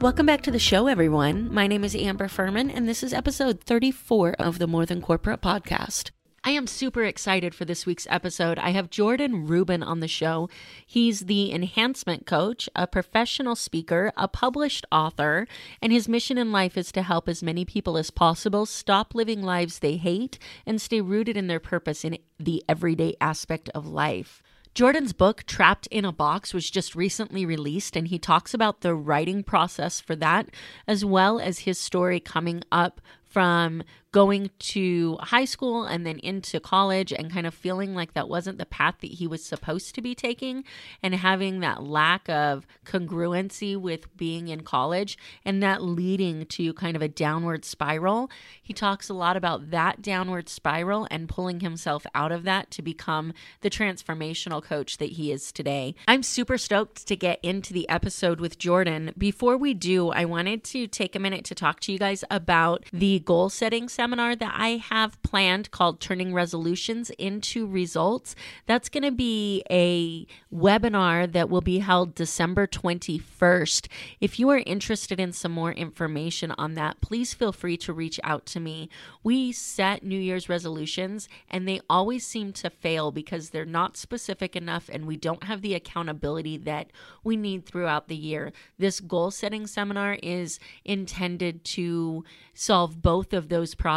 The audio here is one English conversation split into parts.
Welcome back to the show, everyone. My name is Amber Furman, and this is episode 34 of the More Than Corporate podcast. I am super excited for this week's episode. I have Jordan Rubin on the show. He's the enhancement coach, a professional speaker, a published author, and his mission in life is to help as many people as possible stop living lives they hate and stay rooted in their purpose in the everyday aspect of life. Jordan's book, Trapped in a Box, was just recently released, and he talks about the writing process for that, as well as his story coming up from going to high school and then into college and kind of feeling like that wasn't the path that he was supposed to be taking and having that lack of congruency with being in college and that leading to kind of a downward spiral. He talks a lot about that downward spiral and pulling himself out of that to become the transformational coach that he is today. I'm super stoked to get into the episode with Jordan. Before we do, I wanted to take a minute to talk to you guys about the goal setting seminar that I have planned called Turning Resolutions into Results. That's going to be a webinar that will be held December 21st. If you are interested in some more information on that, please feel free to reach out to me. We set New Year's resolutions and they always seem to fail because they're not specific enough and we don't have the accountability that we need throughout the year. This goal setting seminar is intended to solve both of those problems.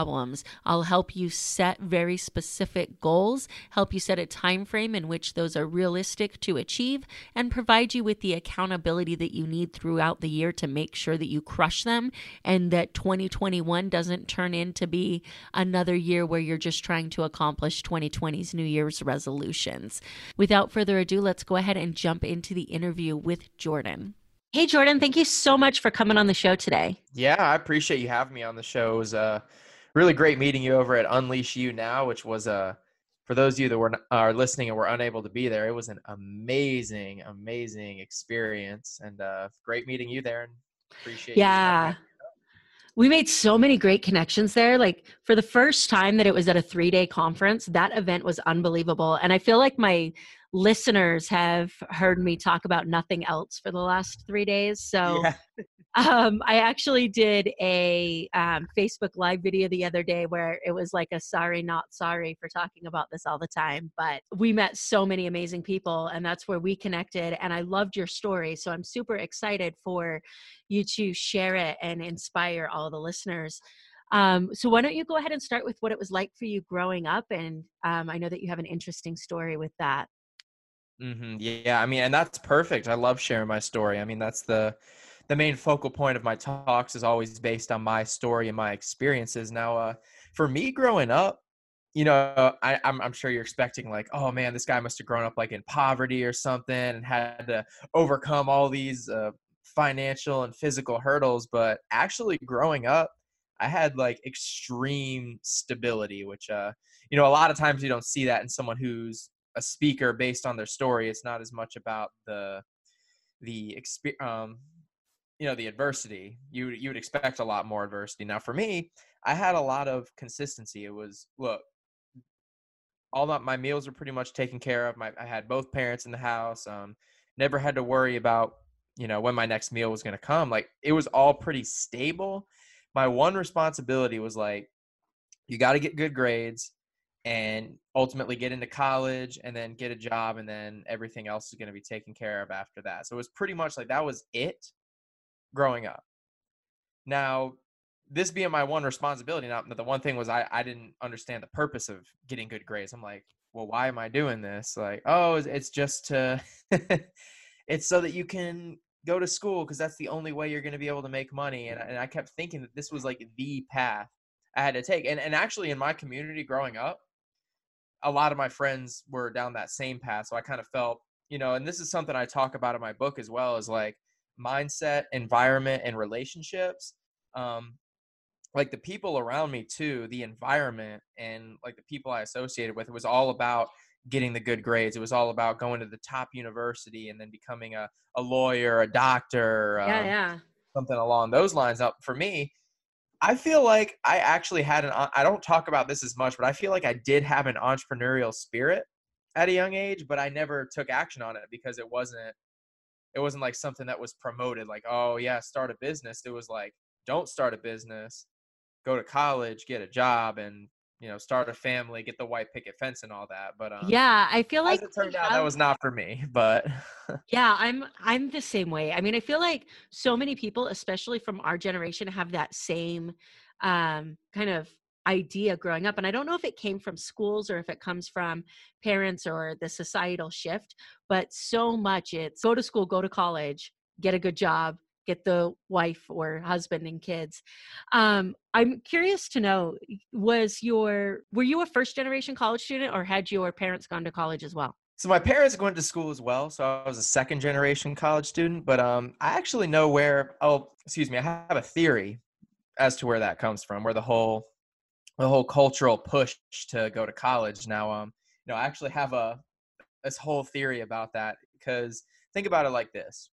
I'll help you set very specific goals, help you set a time frame in which those are realistic to achieve, and provide you with the accountability that you need throughout the year to make sure that you crush them and that 2021 doesn't turn into be another year where you're just trying to accomplish 2020's New Year's resolutions. Without further ado, let's go ahead and jump into the interview with Jordan. Hey, Jordan, thank you so much for coming on the show today. Yeah, I appreciate you having me on the show. It was uh, really great meeting you over at Unleash You Now, which was a, uh, for those of you that were are listening and were unable to be there, it was an amazing, amazing experience and uh, great meeting you there and appreciate yeah. We made so many great connections there. Like for the first time that it was at a three day conference, that event was unbelievable. And I feel like my listeners have heard me talk about nothing else for the last three days. So yeah. um, I actually did a um, Facebook Live video the other day where it was like a sorry, not sorry for talking about this all the time. But we met so many amazing people, and that's where we connected. And I loved your story. So I'm super excited for you to share it and inspire all the listeners. Um, so why don't you go ahead and start with what it was like for you growing up? And um, I know that you have an interesting story with that. Mm-hmm. Yeah, I mean, and that's perfect. I love sharing my story. I mean, that's the the main focal point of my talks is always based on my story and my experiences. Now, uh, for me growing up, you know, I, I'm, I'm sure you're expecting like, oh man, this guy must have grown up like in poverty or something and had to overcome all these uh, financial and physical hurdles. But actually, growing up, I had like extreme stability, which, uh, you know, a lot of times you don't see that in someone who's a speaker based on their story. It's not as much about the the experience, um, you know, the adversity. You you would expect a lot more adversity. Now, for me, I had a lot of consistency. It was look, all that my meals were pretty much taken care of. My I had both parents in the house. Um, never had to worry about you know when my next meal was going to come. Like it was all pretty stable. My one responsibility was like, you got to get good grades and ultimately get into college and then get a job and then everything else is going to be taken care of after that. So it was pretty much like that was it growing up. Now, this being my one responsibility, now the one thing was I, I didn't understand the purpose of getting good grades. I'm like, well, why am I doing this? Like, oh, it's just to, it's so that you can go to school because that's the only way you're going to be able to make money. And, and I kept thinking that this was like the path I had to take. And, and actually in my community growing up, a lot of my friends were down that same path. So I kind of felt, you know, and this is something I talk about in my book as well is like mindset, environment, and relationships. Um, like the people around me too, the environment and like the people I associated with, it was all about getting the good grades. It was all about going to the top university and then becoming a, a lawyer, a doctor, yeah, um, yeah. something along those lines. Up for me, I feel like I actually had an. I don't talk about this as much, but I feel like I did have an entrepreneurial spirit at a young age, but I never took action on it because it wasn't. It wasn't like something that was promoted. Like, oh yeah, start a business. It was like, don't start a business go to college, get a job, and you know start a family, get the white picket fence and all that. But um, yeah, I feel like it turned out that was not for me. But yeah, I'm I'm the same way. I mean, I feel like so many people, especially from our generation, have that same um, kind of idea growing up and i don't know if it came from schools or if it comes from parents or the societal shift but so much it's go to school go to college get a good job get the wife or husband and kids. Um, I'm curious to know was your were you a first generation college student or had your parents gone to college as well? So my parents went to school as well, so I was a second generation college student. But um, I actually know where. Oh, excuse me. I have a theory as to where that comes from, where the whole the whole cultural push to go to college. Now, um, you know, I actually have a this whole theory about that because think about it like this: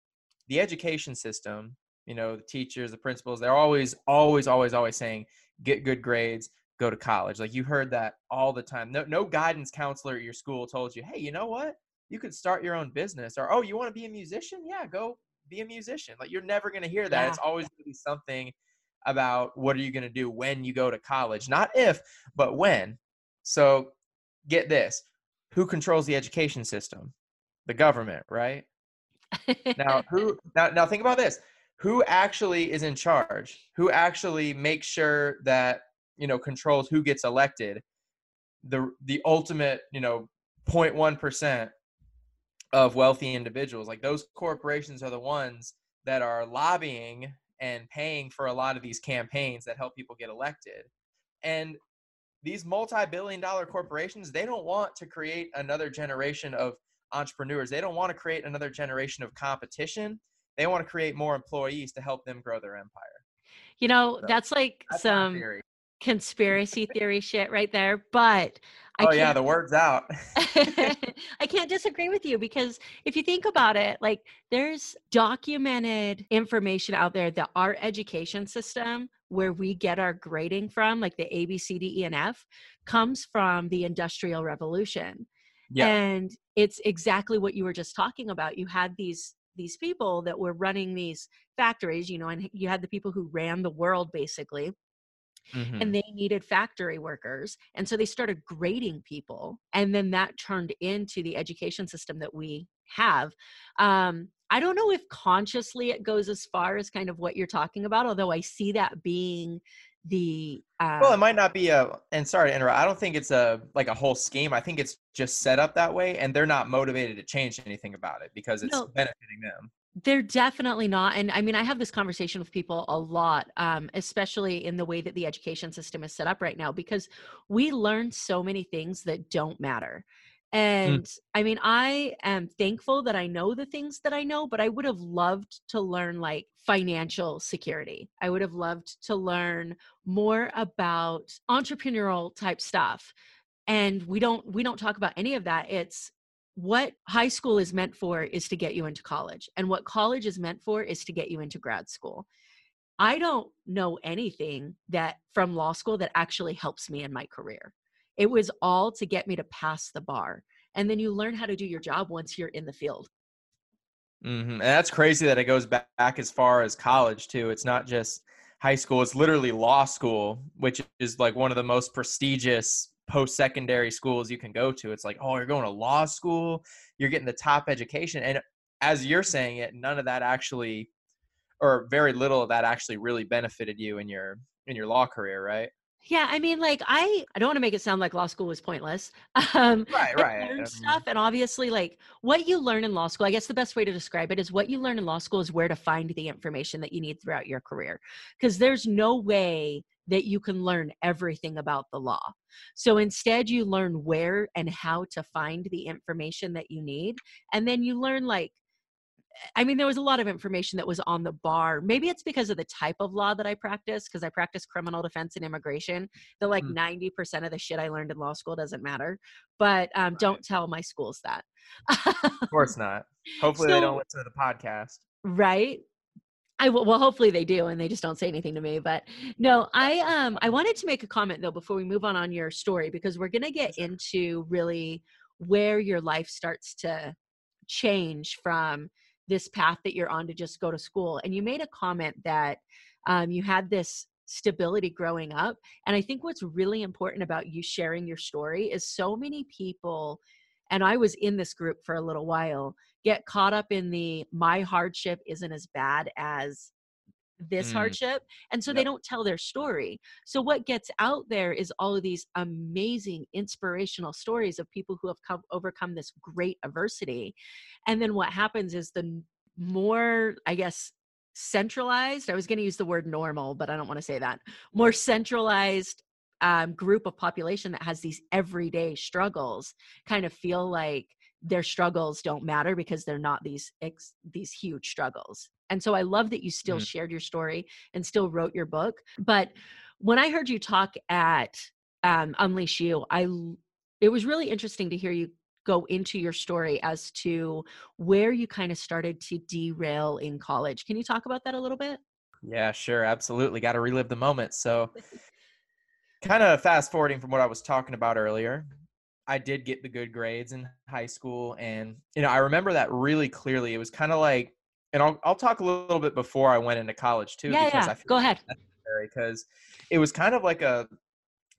the education system, you know, the teachers, the principals, they're always, always, always, always saying, get good grades, go to college. Like you heard that all the time. No, no guidance counselor at your school told you, hey, you know what? You could start your own business. Or, oh, you want to be a musician? Yeah, go be a musician. Like you're never going to hear that. Yeah. It's always going to be something about what are you going to do when you go to college? Not if, but when. So get this who controls the education system? The government, right? now who now now think about this who actually is in charge who actually makes sure that you know controls who gets elected the the ultimate you know 0.1% of wealthy individuals like those corporations are the ones that are lobbying and paying for a lot of these campaigns that help people get elected and these multi-billion dollar corporations they don't want to create another generation of entrepreneurs. They don't want to create another generation of competition. They want to create more employees to help them grow their empire. You know, so, that's like that's some conspiracy theory shit right there. But I oh yeah, the word's out. I can't disagree with you because if you think about it, like there's documented information out there that our education system, where we get our grading from, like the A, B, C, D, E, and F, comes from the Industrial Revolution. Yeah. And it's exactly what you were just talking about. You had these these people that were running these factories, you know, and you had the people who ran the world basically. Mm-hmm. And they needed factory workers. And so they started grading people. And then that turned into the education system that we have. Um, I don't know if consciously it goes as far as kind of what you're talking about, although I see that being the uh, well it might not be a and sorry to interrupt i don't think it's a like a whole scheme i think it's just set up that way and they're not motivated to change anything about it because it's no, benefiting them they're definitely not and i mean i have this conversation with people a lot um, especially in the way that the education system is set up right now because we learn so many things that don't matter Mm. And mm. I mean, I am thankful that I know the things that I know, but I would have loved to learn like financial security. I would have loved to learn more about entrepreneurial type stuff. And we don't we don't talk about any of that. It's what high school is meant for is to get you into college and what college is meant for is to get you into grad school. I don't know anything that from law school that actually helps me in my career. It was all to get me to pass the bar. And then you learn how to do your job once you're in the field. Mm-hmm. And that's crazy that it goes back as far as college, too. It's not just high school, it's literally law school, which is like one of the most prestigious post secondary schools you can go to. It's like, oh, you're going to law school, you're getting the top education. And as you're saying it, none of that actually, or very little of that actually really benefited you in your in your law career, right? Yeah, I mean, like I, I don't want to make it sound like law school was pointless. Um, right, right. Learn stuff, and obviously, like what you learn in law school. I guess the best way to describe it is what you learn in law school is where to find the information that you need throughout your career, because there's no way that you can learn everything about the law. So instead, you learn where and how to find the information that you need, and then you learn like I mean, there was a lot of information that was on the bar. Maybe it's because of the type of law that I practice, because I practice criminal defense and immigration. That like Mm. 90% of the shit I learned in law school doesn't matter. But um, Right. don't tell my schools that. Of course not. Hopefully they don't listen to the podcast. right i will well hopefully they do and they just don't say anything to me but no i um i wanted to make a comment though before we move on on your story because we're going to get into really where your life starts to change from this path that you're on to just go to school and you made a comment that um, you had this stability growing up and i think what's really important about you sharing your story is so many people and i was in this group for a little while get caught up in the my hardship isn't as bad as this Mm. hardship and so they don't tell their story so what gets out there is all of these amazing inspirational stories of people who have come overcome this great adversity and then what happens is the more i guess centralized i was going to use the word normal but i don't want to say that more centralized um, group of population that has these everyday struggles kind of feel like their struggles don't matter because they're not these ex- these huge struggles and so i love that you still Mm. shared your story and still wrote your book but when i heard you talk at um, unleash you I it was really interesting to hear you go into your story as to where you kind of started to derail in college can you talk about that a little bit Yeah, sure, absolutely. Got to relive the moment. So, kind of fast forwarding from what I was talking about earlier, I did get the good grades in high school, and you know, I remember that really clearly. It was kind of like, and I'll I'll talk a little bit before I went into college too, yeah because yeah. I go ahead. because it was kind of like a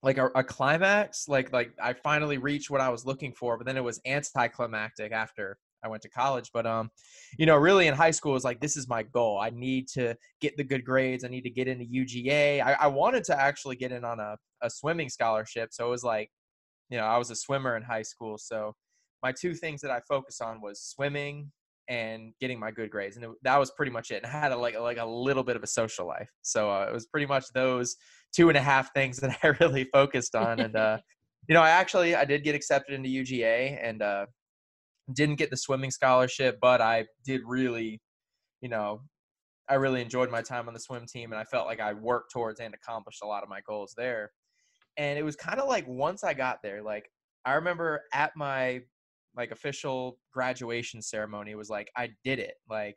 like a, a climax like like i finally reached what i was looking for but then it was anticlimactic after i went to college but um you know really in high school it was like this is my goal. I need to get the good grades. I need to get into uga i, I wanted to actually get in on a, a swimming scholarship so it was like you know i was a swimmer in high school so my two things that i focused on was swimming and getting my good grades and it, that was pretty much it and i had a, like like a little bit of a social life so uh, it was pretty much those two and a half things that i really focused on and uh you know i actually i did get accepted into uga and uh didn't get the swimming scholarship but i did really you know i really enjoyed my time on the swim team and i felt like i worked towards and accomplished a lot of my goals there and it was kind of like once i got there like i remember at my like official graduation ceremony it was like i did it like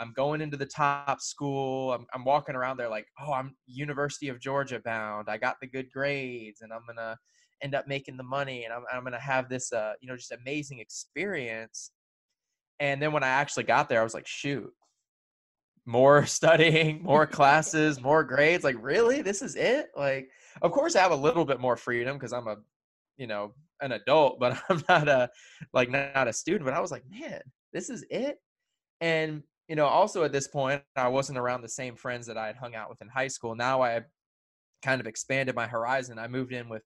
i'm going into the top school i'm, I'm walking around there like oh i'm university of georgia bound i got the good grades and i'm gonna end up making the money and i'm, I'm gonna have this uh you know just amazing experience. And then when i actually got there i was like shoot more studying more classes more grades like really? This is it? Like of course i have a little bit more freedom because i'm a you know an adult but i'm not a like not a student but i was like man this is it? And you know also at this point i wasn't around the same friends that i had hung out with in high school. Now i kind of expanded my horizon. I moved in with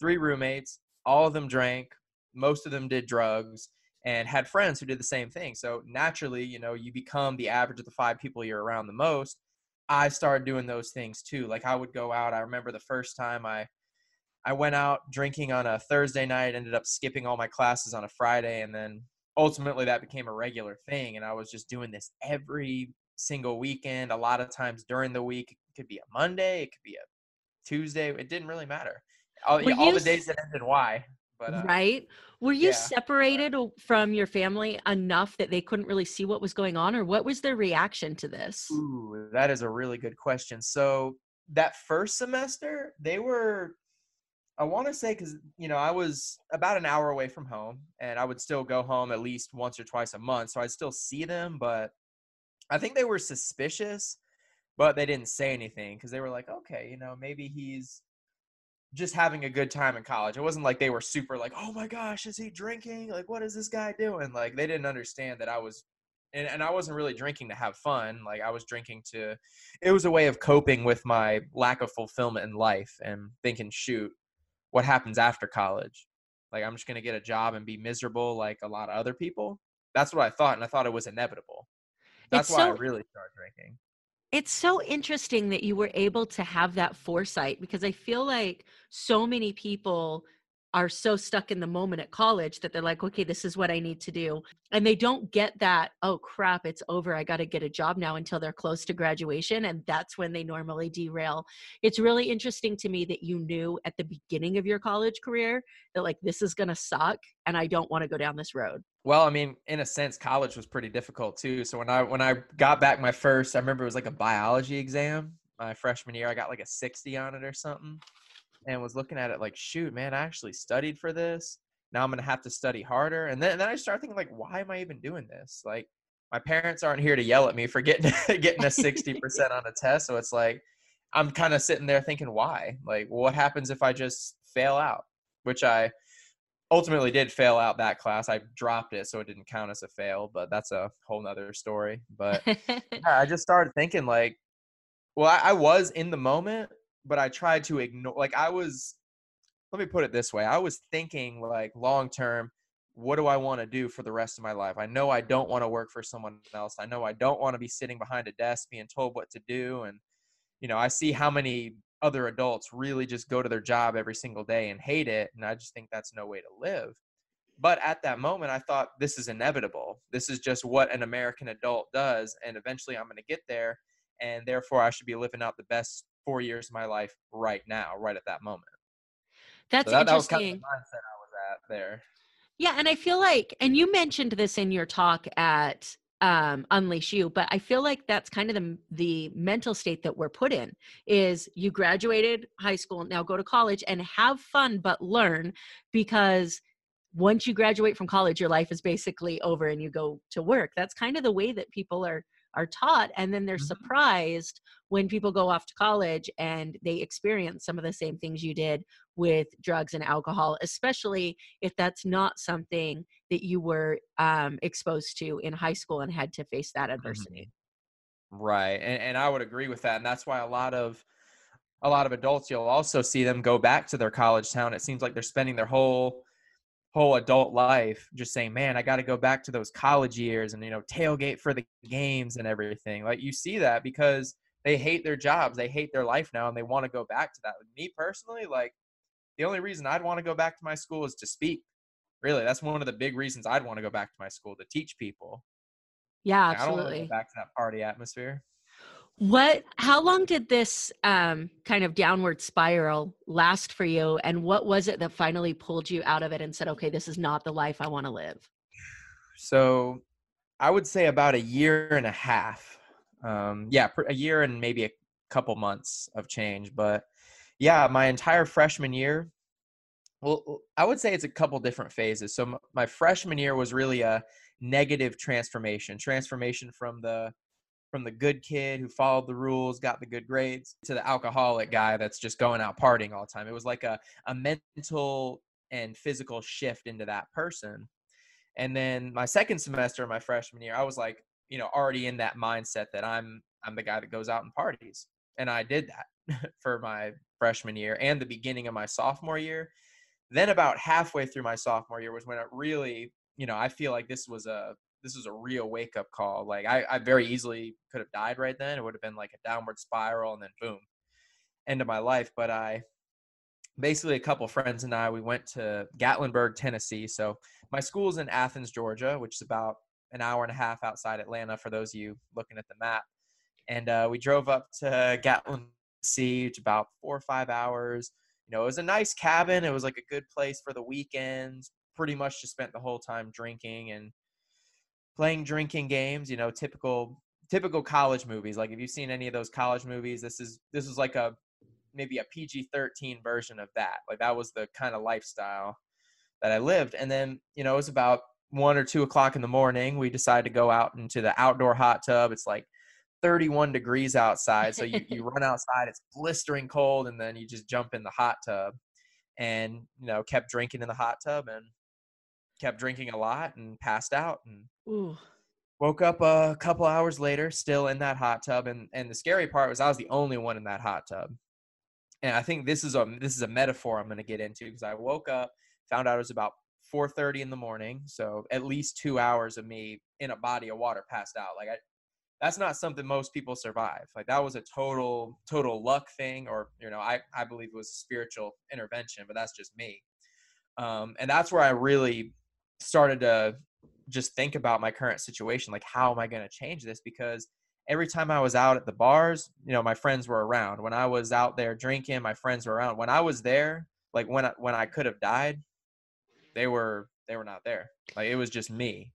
three roommates all of them drank most of them did drugs and had friends who did the same thing. So naturally you know you become the average of the five people you're around the most i started doing those things too like i would go out i remember the first time i I went out drinking on a Thursday night, ended up skipping all my classes on a Friday, and then ultimately that became a regular thing. And I was just doing this every single weekend. A lot of times during the week, it could be a Monday, it could be a Tuesday. It didn't really matter. All, Were all the days that ended Y. But uh, right were you yeah. separated from your family enough that they couldn't really see what was going on or what was their reaction to this Ooh, that is a really good question. So that first semester, they were, I want to say, because you know, I was about an hour away from home, and I would still go home at least once or twice a month, so I'd still see them. But I think they were suspicious, but they didn't say anything because they were like, okay, you know, maybe he's just having a good time in college. It wasn't like they were super like, oh my gosh, is he drinking? Like, what is this guy doing? Like, they didn't understand that I was, and, and I wasn't really drinking to have fun. Like, I was drinking to, it was a way of coping with my lack of fulfillment in life and thinking, shoot, what happens after college? Like, I'm just going to get a job and be miserable like a lot of other people. That's what I thought. And I thought it was inevitable. That's It's why I really started drinking. It's so interesting that you were able to have that foresight because I feel like so many people are so stuck in the moment at college that they're like, okay, this is what I need to do. And they don't get that, oh crap, it's over. I got to get a job now until they're close to graduation. And that's when they normally derail. It's really interesting to me that you knew at the beginning of your college career that, like, this is going to suck and I don't want to go down this road. Well, I mean, in a sense, college was pretty difficult too. So when I when I got back my first, I remember it was like a biology exam my freshman year. I got like a 60 on it or something and was looking at it like, shoot, man, I actually studied for this. Now I'm gonna have to study harder. And then, and then I start thinking like, why am I even doing this? Like, my parents aren't here to yell at me for getting getting a 60% on a test. So it's like, I'm kind of sitting there thinking, why? Like, what happens if I just fail out? Which I ultimately did fail out that class. I dropped it, so it didn't count as a fail, but that's a whole nother story. But yeah, I just started thinking like, well, I, I was in the moment, but I tried to ignore like I was let me put it this way. I was thinking like long term, what do I want to do for the rest of my life? I know I don't want to work for someone else. I know I don't want to be sitting behind a desk being told what to do and you know, I see how many other adults really just go to their job every single day and hate it and I just think that's no way to live. But at that moment I thought this is inevitable. This is just what an American adult does and eventually I'm going to get there and therefore I should be living out the best four years of my life right now, right at that moment. That's so that, interesting. That was kind of the mindset I was at there. Yeah, and I feel like, and you mentioned this in your talk at um, Unleash You, but I feel like that's kind of the the mental state that we're put in. Is you graduated high school, now go to college and have fun, but learn because once you graduate from college, your life is basically over and you go to work. That's kind of the way that people are are taught and then they're mm-hmm. surprised when people go off to college and they experience some of the same things you did with drugs and alcohol especially if that's not something that you were um, exposed to in high school and had to face that adversity. Mm-hmm. right and, and i would agree with that and that's why a lot of a lot of adults you'll also see them go back to their college town it seems like they're spending their whole whole adult life just saying man i got to go back to those college years and you know tailgate for the games and everything. Like you see that because they hate their jobs they hate their life now and they want to go back to that me personally like the only reason i'd want to go back to my school is to speak really that's one of the big reasons i'd want to go back to my school to teach people. Yeah like, absolutely i don't want to go back to that party atmosphere. What how long did this um, kind of downward spiral last for you and what was it that finally pulled you out of it and said okay this is not the life i want to live so i would say about a year and a half um, yeah a year and maybe a couple months of change but yeah my entire freshman year well i would say it's a couple different phases so my freshman year was really a negative transformation transformation from the from the good kid who followed the rules, got the good grades, to the alcoholic guy that's just going out partying all the time. It was like a, a mental and physical shift into that person. And then my second semester of my freshman year, I was like, you know, already in that mindset that I'm I'm the guy that goes out and parties. And I did that for my freshman year and the beginning of my sophomore year. Then about halfway through my sophomore year was when it really, you know, I feel like this was a this was a real wake up call. Like I, I very easily could have died right then. It would have been like a downward spiral and then boom, end of my life. But I basically a couple friends and I we went to Gatlinburg, Tennessee. So my school's in Athens, Georgia, which is about an hour and a half outside Atlanta for those of you looking at the map. And uh, we drove up to Gatlin, Tennessee, which about four or five hours. You know, it was a nice cabin. It was like a good place for the weekends. Pretty much just spent the whole time drinking and playing drinking games you know typical typical college movies like if you've seen any of those college movies this is this is like a maybe a pg-13 version of that like that was the kind of lifestyle that i lived and then you know it was about one or two o'clock in the morning we decided to go out into the outdoor hot tub it's like 31 degrees outside so you, you run outside it's blistering cold and then you just jump in the hot tub and you know kept drinking in the hot tub and kept drinking a lot and passed out and Ooh. woke up a couple hours later still in that hot tub and and the scary part was I was the only one in that hot tub. And I think this is a this is a metaphor I'm going to get into because I woke up, found out it was about 4:30 in the morning, so at least 2 hours of me in a body of water passed out. Like I that's not something most people survive. Like that was a total total luck thing or you know, I I believe it was a spiritual intervention, but that's just me. Um, and that's where I really started to just think about my current situation. Like, how am I going to change this? Because every time I was out at the bars, you know, my friends were around. When I was out there drinking, my friends were around. When I was there, like when I, when I could have died, they were they were not there. Like it was just me.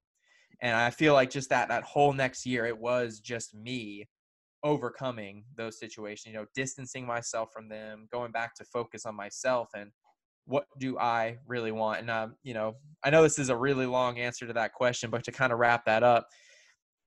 And I feel like just that that whole next year it was just me overcoming those situations, you know, distancing myself from them, going back to focus on myself and what do I really want? And um, you know, I know this is a really long answer to that question, but to kind of wrap that up,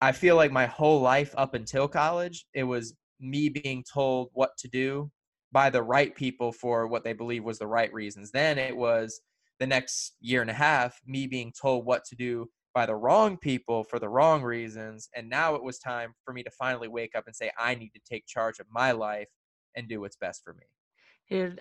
I feel like my whole life up until college, it was me being told what to do by the right people for what they believe was the right reasons. Then it was the next year and a half me being told what to do by the wrong people for the wrong reasons. And now it was time for me to finally wake up and say, I need to take charge of my life and do what's best for me.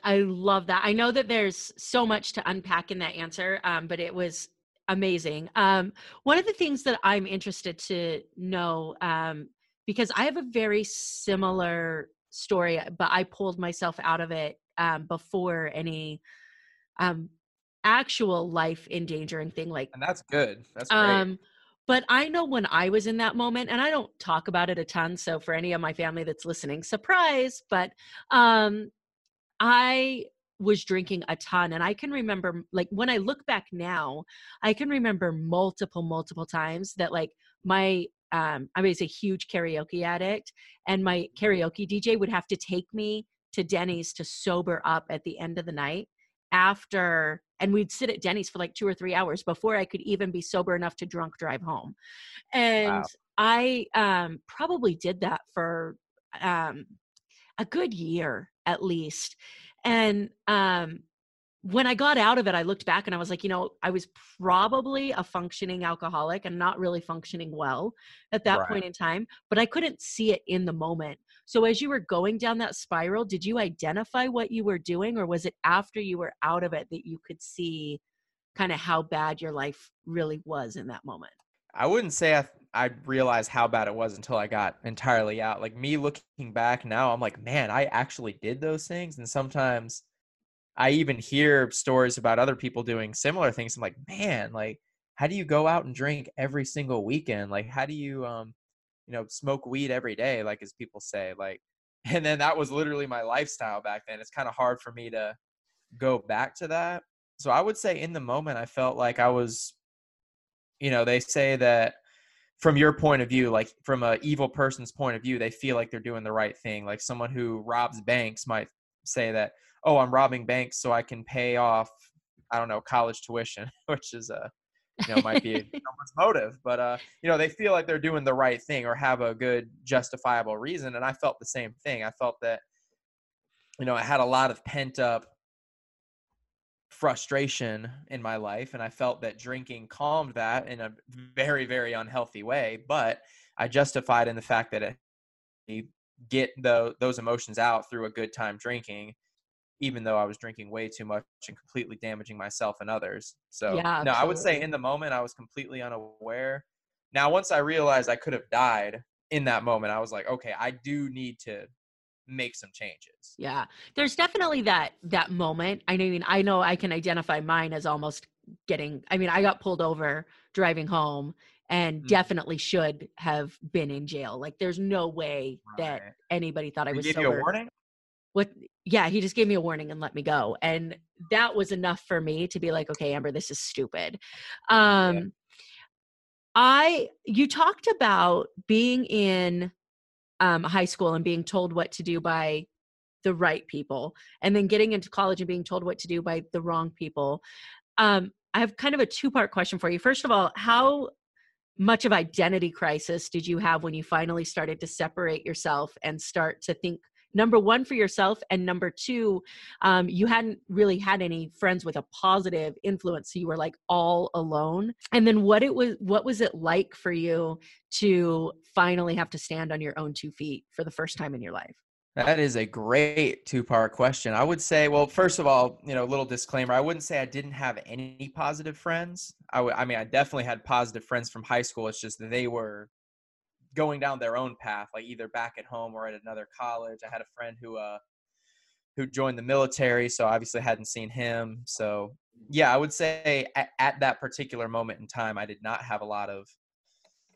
I love that. I know that there's so much to unpack in that answer, um, but it was amazing. Um, one of the things that I'm interested to know, um, because I have a very similar story, but I pulled myself out of it um, before any um, actual life endangering thing like and that's good that's great. um but i know when i was in that moment and i don't talk about it a ton so for any of my family that's listening surprise but um i was drinking a ton and i can remember like when i look back now i can remember multiple multiple times that like my um i was a huge karaoke addict and my karaoke dj would have to take me to denny's to sober up at the end of the night after and we'd sit at denny's for like two or three hours before i could even be sober enough to drunk drive home and wow. i um, probably did that for um, a good year at least and um, when I got out of it, I looked back and I was like, you know, I was probably a functioning alcoholic and not really functioning well at that right. point in time, but I couldn't see it in the moment. So as you were going down that spiral, did you identify what you were doing or was it after you were out of it that you could see kind of how bad your life really was in that moment? I wouldn't say I I realized how bad it was until I got entirely out. Like me looking back now, I'm like, man, I actually did those things and sometimes I even hear stories about other people doing similar things. I'm like, man, like, how do you go out and drink every single weekend? Like, how do you, um, you know, smoke weed every day? Like, as people say, like, and then that was literally my lifestyle back then. It's kind of hard for me to go back to that. So I would say in the moment, I felt like I was, you know, they say that from your point of view, like from a evil person's point of view, they feel like they're doing the right thing. Like someone who robs banks might say that, oh, I'm robbing banks so I can pay off, I don't know, college tuition, which is a, you know, might be someone's motive, but uh, you know, they feel like they're doing the right thing or have a good justifiable reason. And I felt the same thing. I felt that, you know, I had a lot of pent up frustration in my life and i felt that drinking calmed that in a very very unhealthy way but i justified in the fact that it get the, those emotions out through a good time drinking even though I was drinking way too much and completely damaging myself and others. So yeah, no, I would say in the moment I was completely unaware. Now once I realized I could have died in that moment, I was like, okay, I do need to make some changes. Yeah. There's definitely that that moment. I mean, I know I can identify mine as almost getting I mean, I got pulled over driving home and mm-hmm. definitely should have been in jail. Like there's no way right. that anybody thought I was give sober. you a warning? What yeah, he just gave me a warning and let me go. And that was enough for me to be like, okay, Amber, this is stupid. Um yeah. I you talked about being in um, high school and being told what to do by the right people and then getting into college and being told what to do by the wrong people um, i have kind of a two part question for you first of all how much of identity crisis did you have when you finally started to separate yourself and start to think number one for yourself and number two um, you hadn't really had any friends with a positive influence so you were like all alone and then what it was what was it like for you to finally have to stand on your own two feet for the first time in your life that is a great two part question. I would say, well, first of all, you know, a little disclaimer. I wouldn't say I didn't have any positive friends. I, w- I mean, I definitely had positive friends from high school. It's just that they were going down their own path, like either back at home or at another college. I had a friend who, uh, who joined the military, so obviously hadn't seen him. So yeah, I would say at, at, that particular moment in time, I did not have a lot of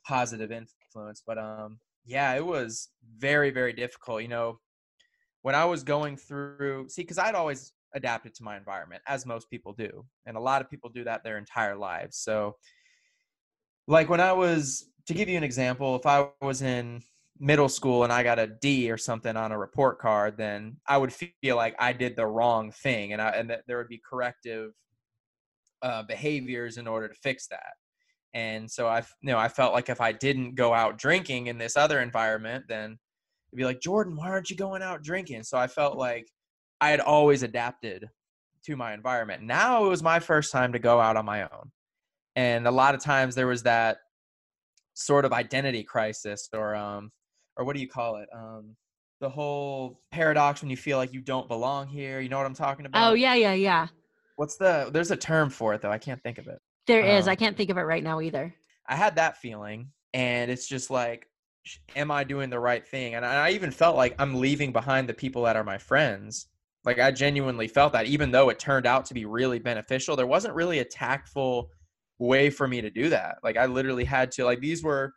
positive influence. But um, yeah, it was very, very difficult. You know, when I was going through, see, because I'd always adapted to my environment, as most people do, and a lot of people do that their entire lives. So, like when I was, to give you an example, if I was in middle school and I got a D or something on a report card, then I would feel like I did the wrong thing, and I, and that there would be corrective uh, behaviors in order to fix that. And so I, you know, I felt like if I didn't go out drinking in this other environment, then it'd be like Jordan, why aren't you going out drinking? So I felt like I had always adapted to my environment. Now it was my first time to go out on my own, and a lot of times there was that sort of identity crisis or um or what do you call it? Um, the whole paradox when you feel like you don't belong here. You know what I'm talking oh, about? Oh yeah, yeah, yeah. What's the? There's a term for it though. I can't think of it. There um, is. I can't think of it right now either. I had that feeling, and it's just like, am I doing the right thing? And I even felt like I'm leaving behind the people that are my friends. Like I genuinely felt that, even though it turned out to be really beneficial. There wasn't really a tactful way for me to do that. Like I literally had to. Like these were,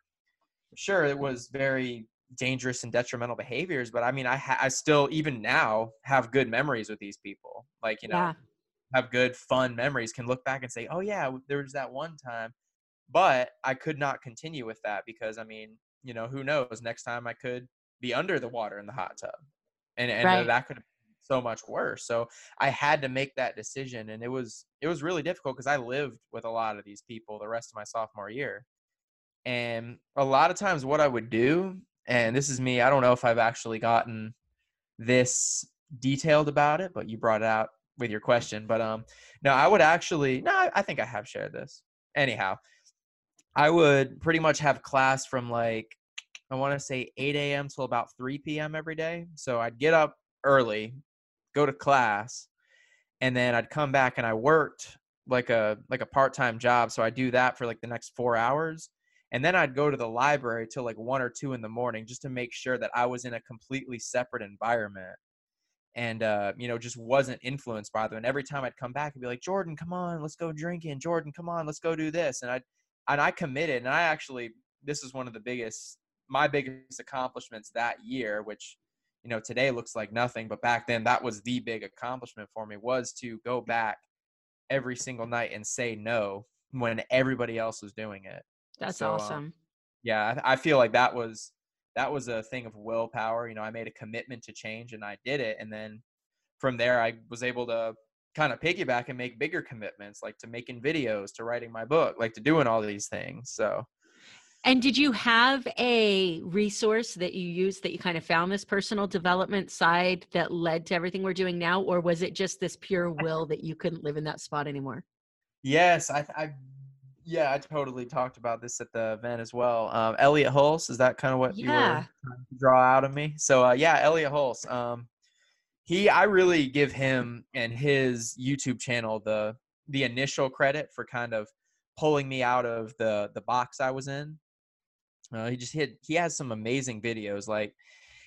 sure, it was very dangerous and detrimental behaviors but i mean i ha- i still even now have good memories with these people like you know yeah. have good fun memories can look back and say oh yeah there was that one time but i could not continue with that because i mean you know who knows next time i could be under the water in the hot tub and and uh, right. that could have so much worse so i had to make that decision and it was it was really difficult because i lived with a lot of these people the rest of my sophomore year and a lot of times what i would do and this is me. I don't know if I've actually gotten this detailed about it, but you brought it out with your question. But um, no, I would actually no, I think I have shared this. Anyhow, I would pretty much have class from like I want to say 8 a.m. till about 3 p.m. every day. So I'd get up early, go to class, and then I'd come back and I worked like a like a part-time job. So I do that for like the next four hours and then I'd go to the library till like one or two in the morning just to make sure that I was in a completely separate environment and uh, you know just wasn't influenced by them. And every time I'd come back, I'd be like, Jordan, come on, let's go drinking. Jordan, come on, let's go do this. And I and I committed, and I actually this is one of the biggest my biggest accomplishments that year, which you know today looks like nothing, but back then that was the big accomplishment for me was to go back every single night and say no when everybody else was doing it. That's so, um, awesome. Um, yeah, I, I feel like that was that was a thing of willpower. You know, I made a commitment to change and I did it, and then from there I was able to kind of piggyback and make bigger commitments, like to making videos, to writing my book, like to doing all these things. So. And did you have a resource that you used that you kind of found this personal development side that led to everything we're doing now, or was it just this pure will that you couldn't live in that spot anymore? Yes, I, I yeah, I totally talked about this at the event as well. Um, Elliot Hulse, is that kind of what yeah. you were trying to draw out of me? So uh, yeah, Elliot Hulse. Um, he, I really give him and his YouTube channel the the initial credit for kind of pulling me out of the the box I was in. Uh, he just hit. He has some amazing videos. Like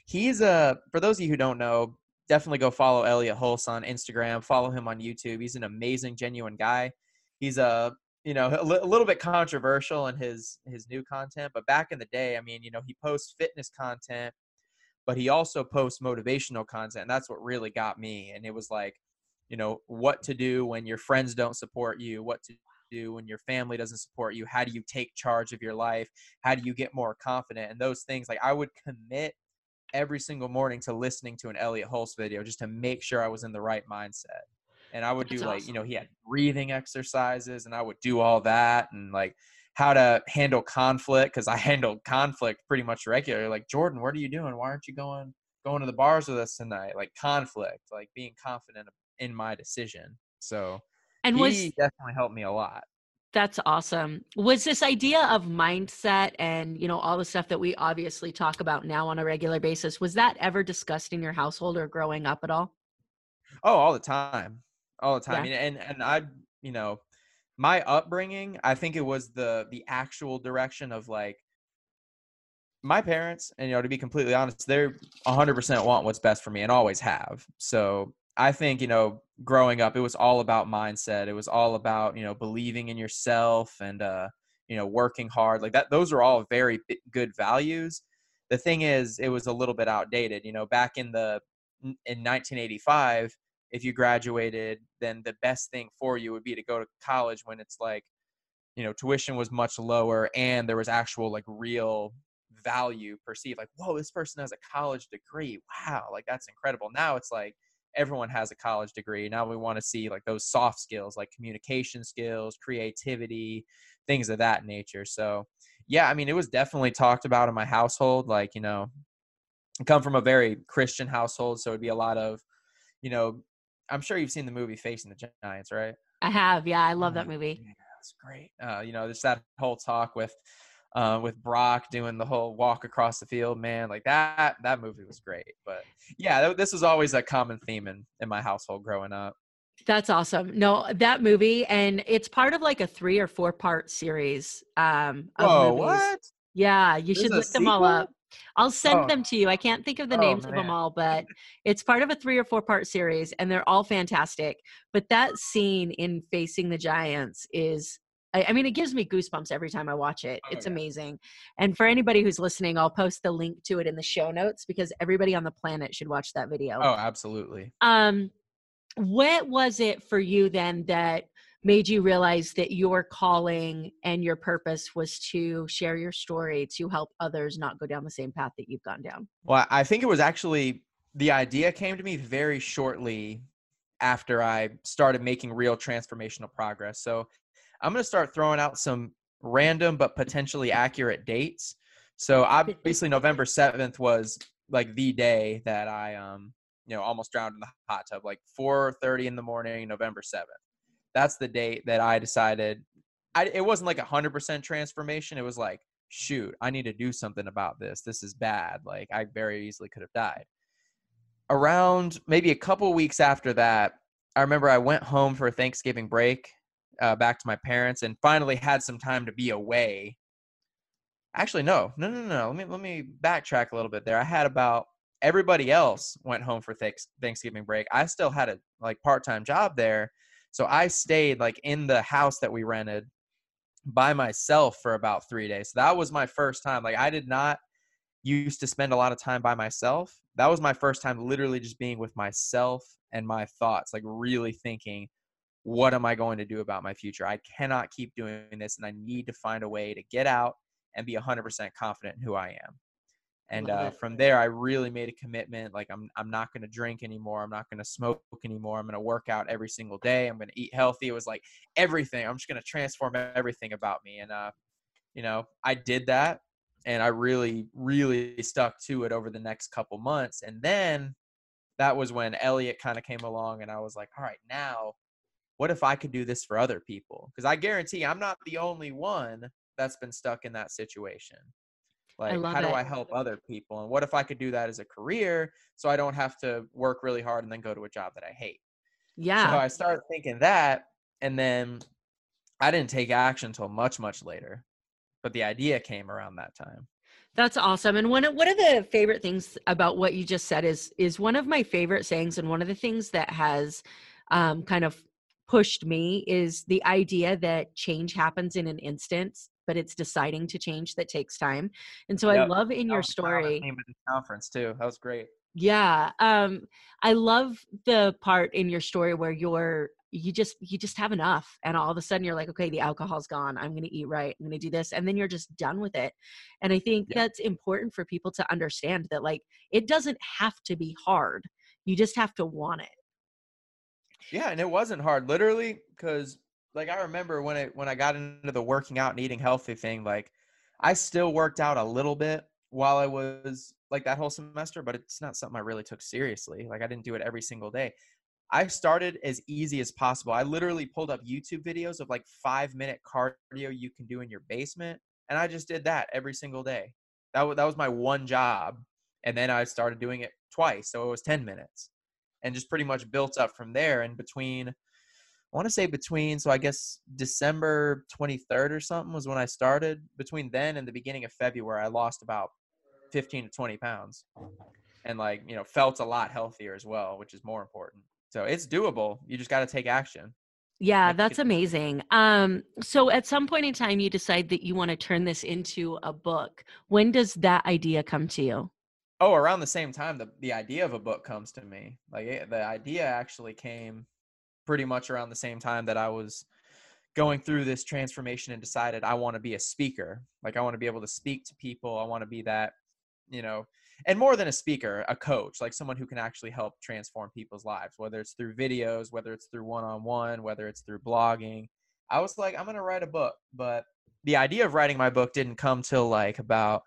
he's a for those of you who don't know, definitely go follow Elliot Hulse on Instagram. Follow him on YouTube. He's an amazing, genuine guy. He's a you know a, li- a little bit controversial in his his new content but back in the day i mean you know he posts fitness content but he also posts motivational content and that's what really got me and it was like you know what to do when your friends don't support you what to do when your family doesn't support you how do you take charge of your life how do you get more confident and those things like i would commit every single morning to listening to an elliot hulse video just to make sure i was in the right mindset and I would That's do like, you know, he had breathing exercises and I would do all that and like how to handle conflict because I handled conflict pretty much regularly. Like, Jordan, what are you doing? Why aren't you going going to the bars with us tonight? Like conflict, like being confident in my decision. So and he was, definitely helped me a lot. That's awesome. Was this idea of mindset and, you know, all the stuff that we obviously talk about now on a regular basis, was that ever discussed in your household or growing up at all? Oh, all the time all the time. Yeah. And and I, you know, my upbringing, I think it was the the actual direction of like my parents, and you know, to be completely honest, they're 100% want what's best for me and always have. So I think, you know, growing up, it was all about mindset. It was all about, you know, believing in yourself and, uh, you know, working hard. Like that, those are all very good values. The thing is, it was a little bit outdated. You know, back in the, in 1985, if you graduated, then the best thing for you would be to go to college when it's like, you know, tuition was much lower and there was actual like real value perceived. Like, whoa, this person has a college degree. Wow, like that's incredible. Now it's like everyone has a college degree. Now we want to see like those soft skills, like communication skills, creativity, things of that nature. So, yeah, I mean, it was definitely talked about in my household. Like, you know, I come from a very Christian household, so it'd be a lot of, you know, I'm sure you've seen the movie Facing the Giants, right? I have. Yeah, I love that movie. Yeah, it's great. Uh, you know, just that whole talk with uh, with Brock doing the whole walk across the field, man, like that that movie was great. But yeah, this was always a common theme in in my household growing up. That's awesome. No, that movie, and it's part of like a three or four part series. Um, of Whoa, movies. what? Yeah, you There's should look them all up. I'll send Oh. them to you. I can't think of the Oh, names of them all, but it's part of a three or four part series, and they're all fantastic. But that scene in Facing the Giants is. I I mean, it gives me goosebumps every time I watch it. Oh, It's yeah. amazing. And for anybody who's listening, I'll post the link to it in the show notes because everybody on the planet should watch that video. Oh, absolutely. Um, what was it for you then that made you realize that your calling and your purpose was to share your story to help others not go down the same path that you've gone down? Well, I think it was actually the idea came to me very shortly after I started making real transformational progress. So I'm going to start throwing out some random but potentially accurate dates. So obviously November 7th was like the day that I um you know almost drowned in the hot tub like 4:30 in the morning November 7th. That's the date that I decided I it wasn't like a 100% transformation. It was like shoot, I need to do something about this. This is bad. Like I very easily could have died. Around maybe a couple weeks after that, I remember I went home for Thanksgiving break, uh, back to my parents, and finally had some time to be away. Actually, no, no, no, no. Let me let me backtrack a little bit there. I had about everybody else went home for thanks, Thanksgiving break. I still had a like part time job there, so I stayed like in the house that we rented by myself for about three days. So that was my first time. Like I did not used to spend a lot of time by myself. That was my first time literally just being with myself and my thoughts, like really thinking, what am I going to do about my future? I cannot keep doing this and I need to find a way to get out and be 100% confident in who I am. And uh, from there, I really made a commitment. Like I'm, I'm not going to drink anymore. I'm not going to smoke anymore. I'm going to work out every single day. I'm going to eat healthy. It was like everything. I'm just going to transform everything about me. And uh, you know, I did that, and I really, really stuck to it over the next couple months. And then that was when Elliot kind of came along, and I was like, all right, now, what if I could do this for other people? Because I guarantee I'm not the only one that's been stuck in that situation. Like, how do. I help other people? And what if I could do that as a career so I don't have to work really hard and then go to a job that I hate? Yeah. So I started thinking that, and then I didn't take action until much, much later. But the idea came around that time. That's awesome. And one of one of the favorite things about what you just said is is one of my favorite sayings, and one of the things that has um, kind of pushed me is the idea that change happens in an instant, but it's deciding to change that takes time. And so I love in your was the proudest story. Name of the conference too. That was great. Yeah. Um, I love the part in your story where you're you just you just have enough and all of a sudden you're like okay the alcohol's gone i'm going to eat right i'm going to do this and then you're just done with it and i think Yeah. that's important for people to understand that like it doesn't have to be hard you just have to want it Yeah, and it wasn't hard, literally, because like I remember when it when I got into the working out and eating healthy thing, like I still worked out a little bit while I was like that whole semester, but it's not something I really took seriously. Like I didn't do it every single day. I started as easy as possible. I literally pulled up YouTube videos of like five minute cardio you can do in your basement, and I just did that every single day. That was that was my one job, and then I started doing it twice, so it was ten minutes, and just pretty much built up from there. And between, I want to say between, so I guess December twenty third or something was when I started. Between then and the beginning of February, I lost about fifteen to twenty pounds, and like you know felt a lot healthier as well, which is more important. So it's doable. You just got to take action. Yeah, that's amazing. Um, so at some point in time, you decide that you want to turn this into a book. When does that idea come to you? Oh, around the same time, the the idea of a book comes to me. Like it, the idea actually came pretty much around the same time that I was going through this transformation and decided I want to be a speaker. Like I want to be able to speak to people. I want to be that, you know, and more than a speaker, a coach, like someone who can actually help transform people's lives, whether it's through videos, whether it's through one-on-one, whether it's through blogging. I was like, I'm going to write a book, but the idea of writing my book didn't come till like about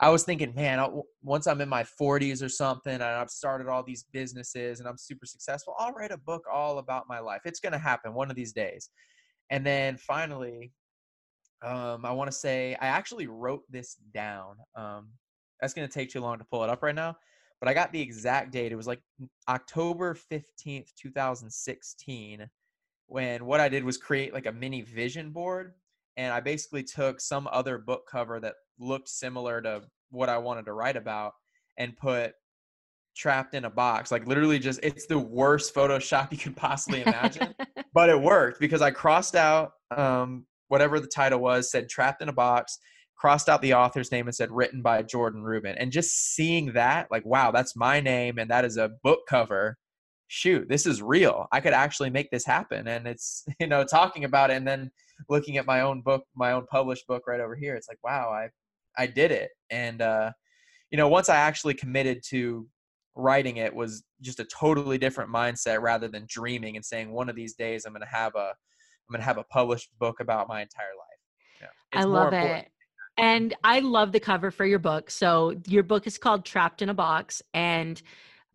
I was thinking, man, once I'm in my 40s or something and I've started all these businesses and I'm super successful, I'll write a book all about my life. It's going to happen one of these days. And then finally, um, I want to say I actually wrote this down. Um, that's going to take too long to pull it up right now, but I got the exact date. It was like October 15th, 2016, when what I did was create like a mini vision board. And I basically took some other book cover that looked similar to what I wanted to write about and put trapped in a box. Like literally just it's the worst Photoshop you could possibly imagine. but it worked because I crossed out um, whatever the title was, said trapped in a box, crossed out the author's name and said written by Jordan Rubin. And just seeing that, like, wow, that's my name and that is a book cover. Shoot, this is real. I could actually make this happen. And it's, you know, talking about it and then looking at my own book, my own published book right over here. It's like, wow, I I did it. And uh, you know, once I actually committed to writing it was just a totally different mindset rather than dreaming and saying one of these days I'm going to have a I'm going to have a published book about my entire life. Yeah. I love important- it. And I love the cover for your book. So your book is called Trapped in a Box and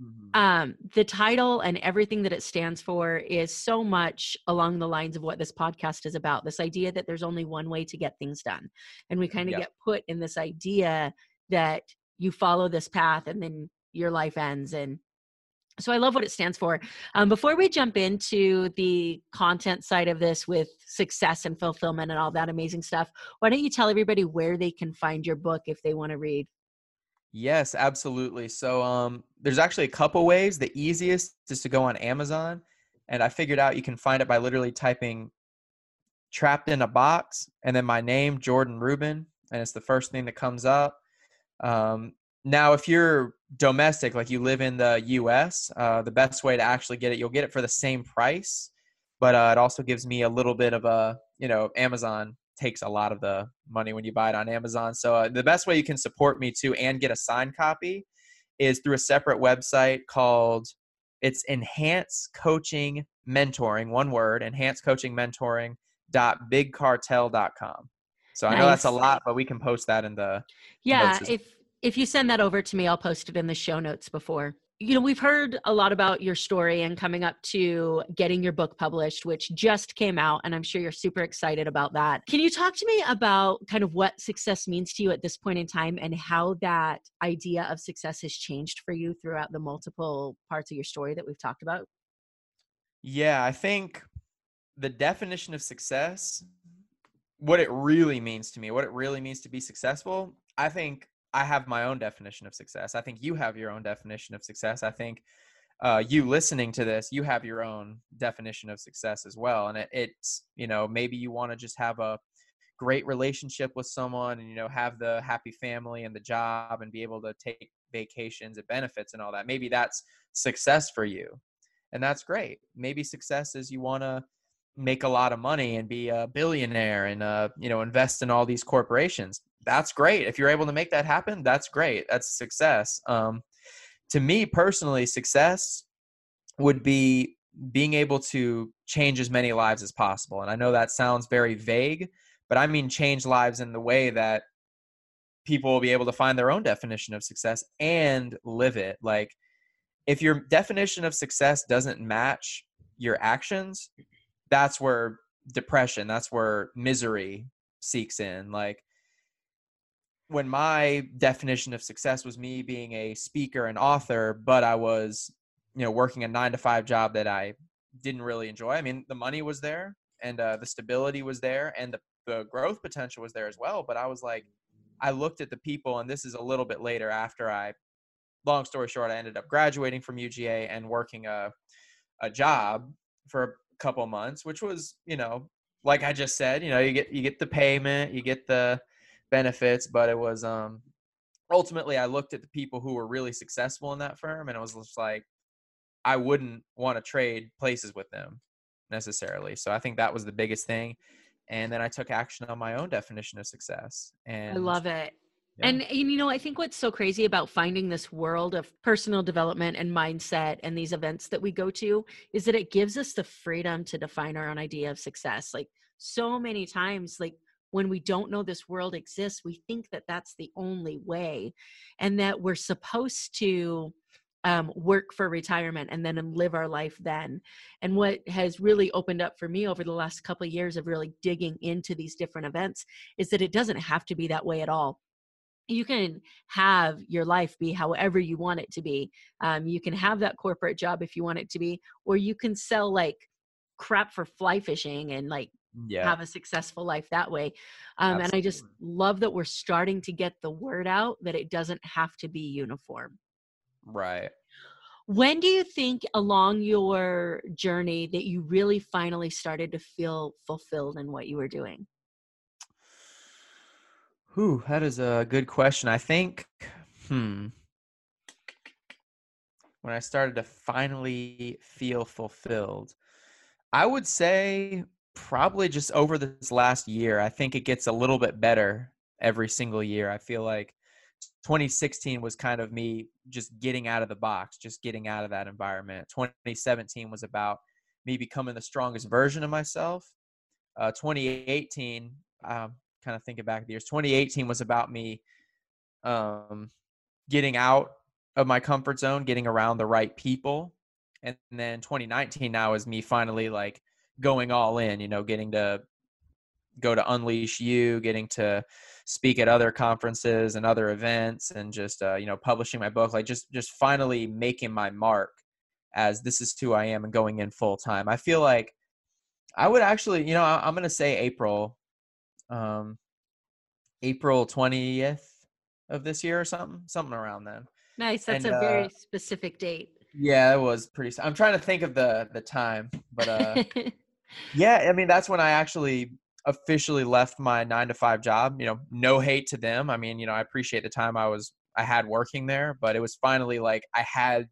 Mhm. um the title and everything that it stands for is so much along the lines of what this podcast is about this idea that there's only one way to get things done and we kind of Yep. get put in this idea that you follow this path and then your life ends and so i love what it stands for um, before we jump into the content side of this with success and fulfillment and all that amazing stuff why don't you tell everybody where they can find your book if they want to read Yes, absolutely. So um there's actually a couple ways. The easiest is to go on Amazon and I figured out you can find it by literally typing trapped in a box and then my name Jordan Rubin and it's the first thing that comes up. Um now if you're domestic like you live in the US, uh the best way to actually get it you'll get it for the same price, but uh, it also gives me a little bit of a, you know, Amazon takes a lot of the money when you buy it on Amazon. So uh, the best way you can support me too and get a signed copy is through a separate website called it's Enhance Coaching Mentoring, one word, Enhance Coaching Mentoring dot bigcartel.com. So I know that's a lot, but we can post that in the Yeah, if if you send that over to me, I'll post it in the show notes before. You know, we've heard a lot about your story and coming up to getting your book published, which just came out, and I'm sure you're super excited about that. Can you talk to me about kind of what success means to you at this point in time and how that idea of success has changed for you throughout the multiple parts of your story that we've talked about? Yeah, I think the definition of success, what it really means to me, what it really means to be successful, I think I have my own definition of success. I think you have your own definition of success. I think uh, you listening to this, you have your own definition of success as well. And it, it's, you know, maybe you want to just have a great relationship with someone and, you know, have the happy family and the job and be able to take vacations and benefits and all that. Maybe that's success for you and that's great. Maybe success is you want to make a lot of money and be a billionaire and uh, you know invest in all these corporations. That's great. If you're able to make that happen, that's great. That's success. Um, to me personally, success would be being able to change as many lives as possible. And I know that sounds very vague, but I mean change lives in the way that people will be able to find their own definition of success and live it. Like if your definition of success doesn't match your actions, that's where depression, that's where misery seeks in. Like when my definition of success was me being a speaker and author, but I was, you know, working a nine to five job that I didn't really enjoy. I mean, the money was there and uh, the stability was there and the, the growth potential was there as well. But I was like, I looked at the people, and this is a little bit later after I long story short, I ended up graduating from UGA and working a, a job for couple months, which was, you know, like I just said, you know, you get you get the payment, you get the benefits, but it was um ultimately I looked at the people who were really successful in that firm and it was just like I wouldn't want to trade places with them necessarily. So I think that was the biggest thing. And then I took action on my own definition of success. And I love it. Yeah. And you know, I think what's so crazy about finding this world of personal development and mindset and these events that we go to is that it gives us the freedom to define our own idea of success. Like so many times like when we don't know this world exists, we think that that's the only way and that we're supposed to um, work for retirement and then live our life then. And what has really opened up for me over the last couple of years of really digging into these different events is that it doesn't have to be that way at all. You can have your life be however you want it to be. Um, you can have that corporate job if you want it to be, or you can sell like crap for fly fishing and like yeah. have a successful life that way. Um, and I just love that we're starting to get the word out that it doesn't have to be uniform. Right. When do you think along your journey that you really finally started to feel fulfilled in what you were doing? That is a good question. I think, hmm, when I started to finally feel fulfilled, I would say probably just over this last year. I think it gets a little bit better every single year. I feel like 2016 was kind of me just getting out of the box, just getting out of that environment. 2017 was about me becoming the strongest version of myself. Uh, 2018, um, kind of thinking back the years, 2018 was about me um, getting out of my comfort zone, getting around the right people. And then 2019 now is me finally like going all in, you know, getting to go to Unleash You, getting to speak at other conferences and other events and just uh, you know publishing my book like just just finally making my mark as this is who i am and going in full time i feel like i would actually you know I, am going to say april um april 20th of this year or something something around then nice that's and, a very uh, specific date yeah it was pretty i'm trying to think of the the time but uh yeah i mean that's when i actually officially left my nine to five job. You know, no hate to them. I mean, you know, I appreciate the time I was I had working there, but it was finally like I had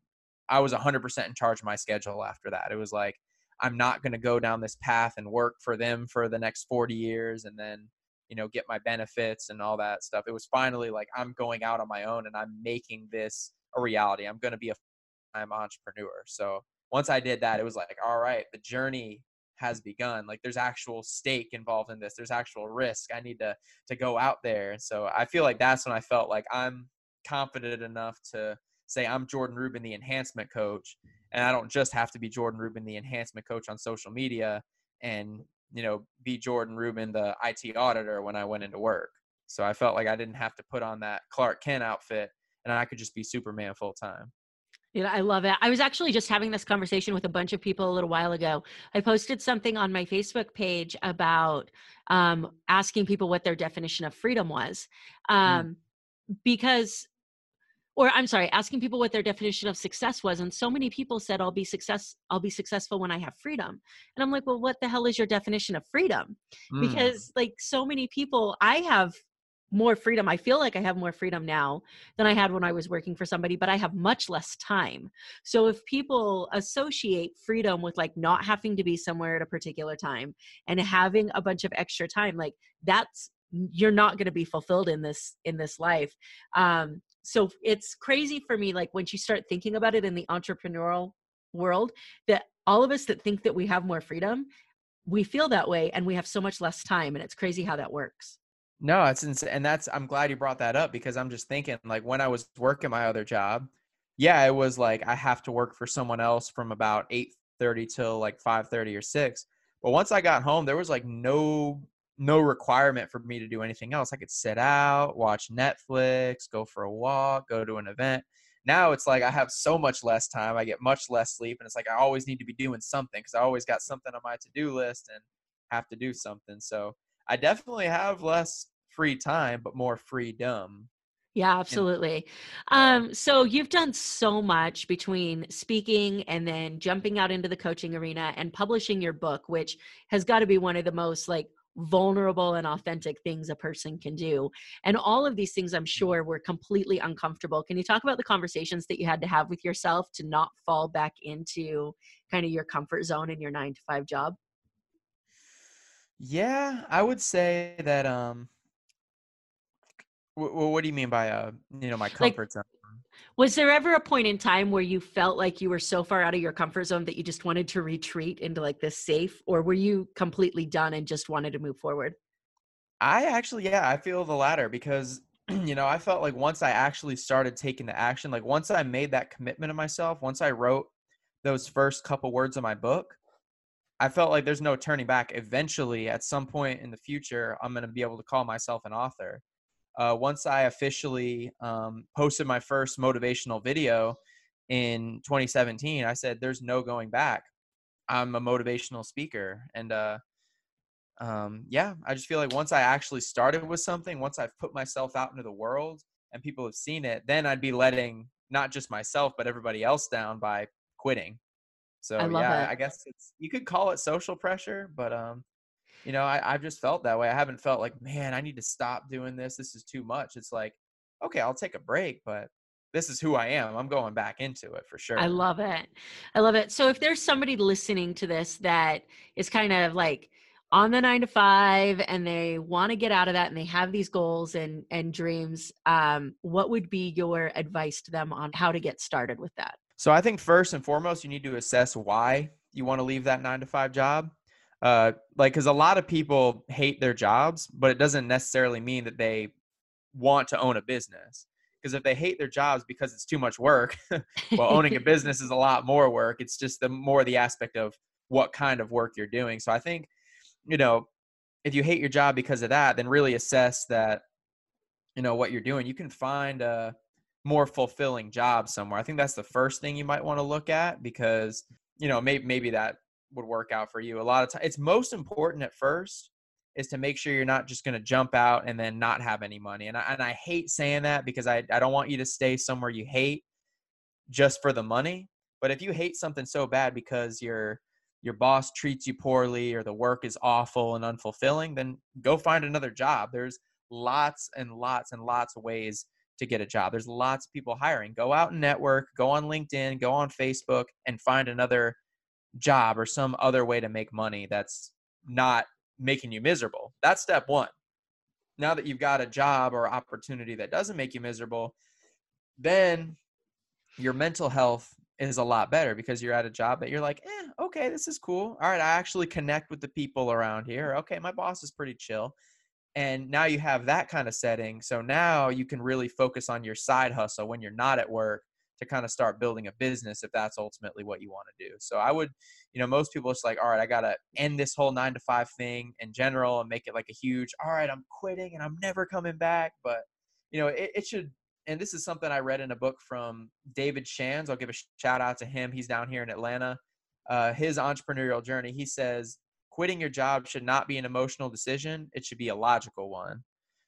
I was 100% in charge of my schedule after that. It was like I'm not going to go down this path and work for them for the next 40 years and then you know get my benefits and all that stuff. It was finally like I'm going out on my own and I'm making this a reality. I'm going to be a I'm entrepreneur. So once I did that, it was like, all right, the journey has begun like there's actual stake involved in this there's actual risk i need to to go out there so i feel like that's when i felt like i'm confident enough to say i'm jordan rubin the enhancement coach and i don't just have to be jordan rubin the enhancement coach on social media and you know be jordan rubin the it auditor when i went into work so i felt like i didn't have to put on that clark kent outfit and i could just be superman full time yeah, I love it. I was actually just having this conversation with a bunch of people a little while ago. I posted something on my Facebook page about um, asking people what their definition of freedom was. Mm. Um, mm. Because, or I'm sorry, asking people what their definition of success was. And so many people said, I'll be success, I'll be successful when I have freedom. And I'm like, well, what the hell is your definition of freedom? Mm. Because like so many people, I have more freedom. I feel like I have more freedom now than I had when I was working for somebody, but I have much less time. So if people associate freedom with like not having to be somewhere at a particular time and having a bunch of extra time, like that's you're not going to be fulfilled in this in this life. Um so it's crazy for me like when you start thinking about it in the entrepreneurial world that all of us that think that we have more freedom, we feel that way and we have so much less time and it's crazy how that works. No, it's insane. And that's, I'm glad you brought that up because I'm just thinking like when I was working my other job, yeah, it was like I have to work for someone else from about 8:30 till like 5:30 or 6. But once I got home, there was like no no requirement for me to do anything else. I could sit out, watch Netflix, go for a walk, go to an event. Now it's like I have so much less time. I get much less sleep and it's like I always need to be doing something cuz I always got something on my to-do list and have to do something. So I definitely have less free time, but more freedom. Yeah, absolutely. Um, so you've done so much between speaking and then jumping out into the coaching arena and publishing your book, which has got to be one of the most like vulnerable and authentic things a person can do. And all of these things, I'm sure, were completely uncomfortable. Can you talk about the conversations that you had to have with yourself to not fall back into kind of your comfort zone in your nine to five job? Yeah, I would say that um Wh- what do you mean by uh, you know, my Like, comfort zone? Was there ever a point in time where you felt like you were so far out of your comfort zone that you just wanted to retreat into like this safe, or were you completely done and just wanted to move forward? I actually, yeah, I feel the latter because you know, I felt like once I actually started taking the action, like once I made that commitment to myself, once I wrote those first couple words of my book, I felt like there's no turning back. Eventually, at some point in the future, I'm going to be able to call myself an author. Uh, once I officially um, posted my first motivational video in 2017, I said, "There's no going back. I'm a motivational speaker." And uh, um, yeah, I just feel like once I actually started with something, once I've put myself out into the world and people have seen it, then I'd be letting not just myself but everybody else down by quitting. So love yeah, it. I guess it's you could call it social pressure, but um, you know, I, I've just felt that way. I haven't felt like, man, I need to stop doing this. This is too much. It's like, okay, I'll take a break, but this is who I am. I'm going back into it for sure. I love it. I love it. So if there's somebody listening to this that is kind of like on the 9 to 5 and they want to get out of that and they have these goals and and dreams, um what would be your advice to them on how to get started with that? So I think first and foremost, you need to assess why you want to leave that nine to five job. Uh, like, because a lot of people hate their jobs, but it doesn't necessarily mean that they want to own a business. Because if they hate their jobs because it's too much work, well, owning a business is a lot more work. It's just the more the aspect of what kind of work you're doing. So I think, you know, if you hate your job because of that, then really assess that you know what you're doing you can find a more fulfilling job somewhere i think that's the first thing you might want to look at because you know maybe maybe that would work out for you a lot of times it's most important at first is to make sure you're not just going to jump out and then not have any money and I, and I hate saying that because I, I don't want you to stay somewhere you hate just for the money but if you hate something so bad because your your boss treats you poorly or the work is awful and unfulfilling then go find another job there's lots and lots and lots of ways to get a job. There's lots of people hiring. Go out and network, go on LinkedIn, go on Facebook, and find another job or some other way to make money that's not making you miserable. That's step one. Now that you've got a job or opportunity that doesn't make you miserable, then your mental health is a lot better because you're at a job that you're like, eh, okay, this is cool. All right, I actually connect with the people around here. Okay, my boss is pretty chill and now you have that kind of setting so now you can really focus on your side hustle when you're not at work to kind of start building a business if that's ultimately what you want to do so i would you know most people it's like all right i gotta end this whole nine to five thing in general and make it like a huge all right i'm quitting and i'm never coming back but you know it, it should and this is something i read in a book from david shands i'll give a shout out to him he's down here in atlanta uh, his entrepreneurial journey he says quitting your job should not be an emotional decision, it should be a logical one.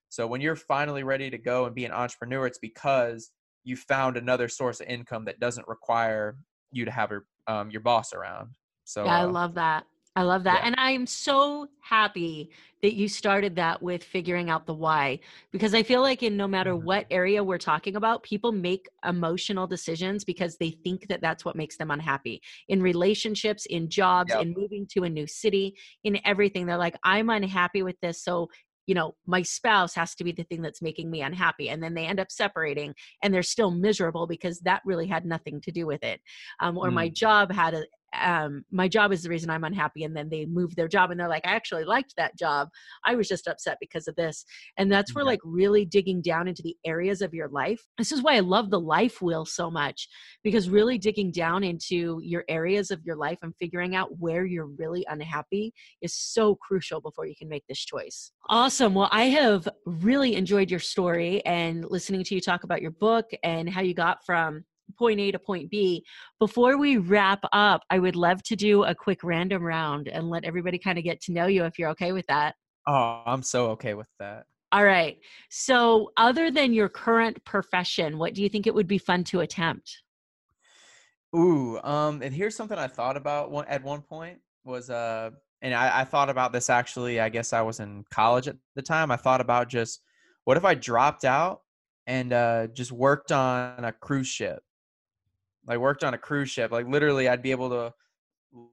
So when you're finally ready to go and be an entrepreneur, it's because you found another source of income that doesn't require you to have your um, your boss around. So Yeah, I uh, love that. I love that. yeah, And I am so happy that you started that with figuring out the why because I feel like in no matter Mhm. what area we're talking about, people make emotional decisions because they think that that's what makes them unhappy. In relationships, in jobs, yep, in moving to a new city, in everything. They're like, I'm unhappy with this. So, you know, my spouse has to be the thing that's making me unhappy. And then they end up separating and they're still miserable because that really had nothing to do with it. Um, or my mm, job had a, um, my job is the reason I'm unhappy. And then they move their job and they're like, I actually liked that job. I was just upset because of this. And that's where yeah, like really digging down into the areas of your life. This is why I love the life wheel so much because really digging down into your areas of your life and figuring out where you're really unhappy is so crucial before you can make this choice. Awesome. Well, I have really enjoyed your story and listening to you talk about your book and how you got from point A to point B. Before we wrap up, I would love to do a quick random round and let everybody kind of get to know you if you're okay with that. oh, I'm so okay with that. All right. So, other than your current profession, what do you think it would be fun to attempt? Ooh, um, and here's something I thought about one, at one point was uh, and I, I thought about this actually. I guess I was in college at the time. I thought about just what if I dropped out and uh, just worked on a cruise ship, like worked on a cruise ship. Like literally, I'd be able to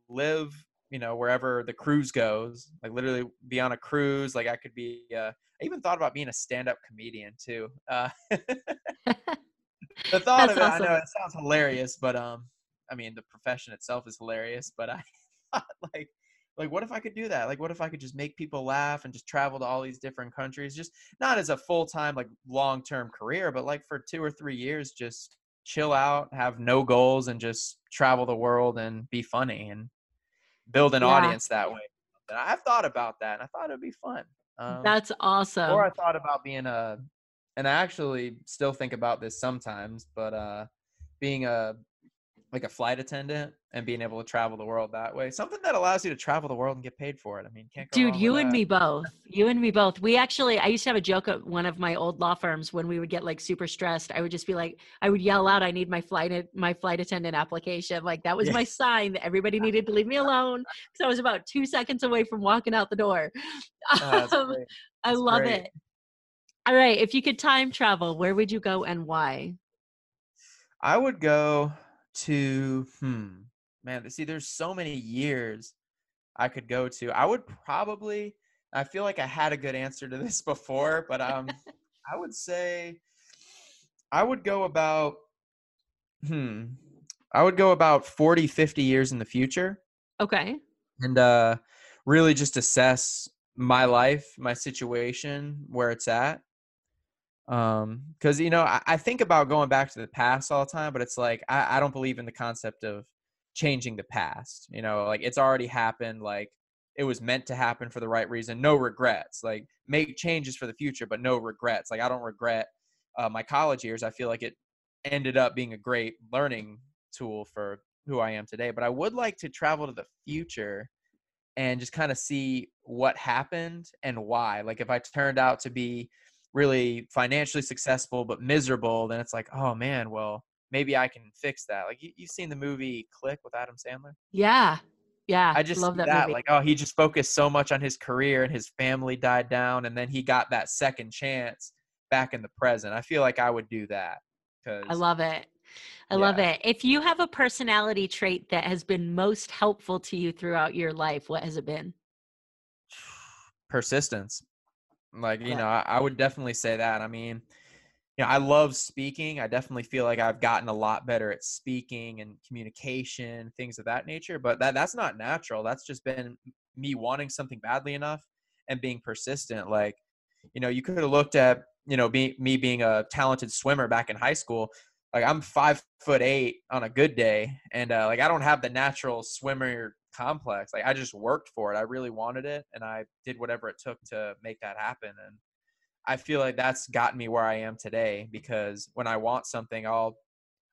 live, you know, wherever the cruise goes. Like literally, be on a cruise. Like I could be. Uh, I even thought about being a stand-up comedian too. Uh, the thought That's of it, awesome. I know it sounds hilarious, but um, I mean, the profession itself is hilarious. But I thought, like, like, what if I could do that? Like, what if I could just make people laugh and just travel to all these different countries, just not as a full time, like, long term career, but like for two or three years, just chill out, have no goals, and just travel the world and be funny and build an Yeah. audience that way. And I've thought about that, and I thought it'd be fun. Um, That's awesome. or I thought about being a, and I actually still think about this sometimes, but uh, being a like a flight attendant and being able to travel the world that way, something that allows you to travel the world and get paid for it. I mean, can't go Dude, you and that. me both. You and me both. We actually, I used to have a joke at one of my old law firms when we would get like super stressed. I would just be like, I would yell out, "I need my flight, my flight attendant application." Like that was Yeah. my sign that everybody needed to leave me alone because I was about two seconds away from walking out the door. Oh, Um. I love great. it. All right, if you could time travel, where would you go and why? I would go to hmm man. See, there's so many years I could go to. I would probably. I feel like I had a good answer to this before, but um, I would say I would go about hmm. I would go about 40, 50 years in the future Okay. and uh really just assess my life, my situation, where it's at. Um, because you know, I, I think about going back to the past all the time, but it's like I, I don't believe in the concept of changing the past. You know, like it's already happened, like it was meant to happen for the right reason. No regrets. Like make changes for the future, but no regrets. Like I don't regret uh, my college years. I feel like it ended up being a great learning tool for who I am today. But I would like to travel to the future and just kind of see what happened and why. Like if I turned out to be really financially successful but miserable, then it's like, oh man, well maybe I can fix that. Like you, you've seen the movie Click with Adam Sandler. Yeah. Yeah. I just love that, that, movie. like oh he just focused so much on his career and his family died down and then he got that second chance back in the present. I feel like I would do that because I love it. I love it. If you have a personality trait that has been most helpful to you throughout your life, what has it been? persistence. Like, you Yeah. know, I, I would definitely say that. I mean, you know, I love speaking. I definitely feel like I've gotten a lot better at speaking and communication, things of that nature. But that that's not natural. That's just been me wanting something badly enough and being persistent. Like, you know, you could have looked at, you know, being me being a talented swimmer back in high school. Like I'm five foot eight on a good day, and uh, like I don't have the natural swimmer complex. Like I just worked for it. I really wanted it, and I did whatever it took to make that happen. And I feel like that's gotten me where I am today because when I want something, I'll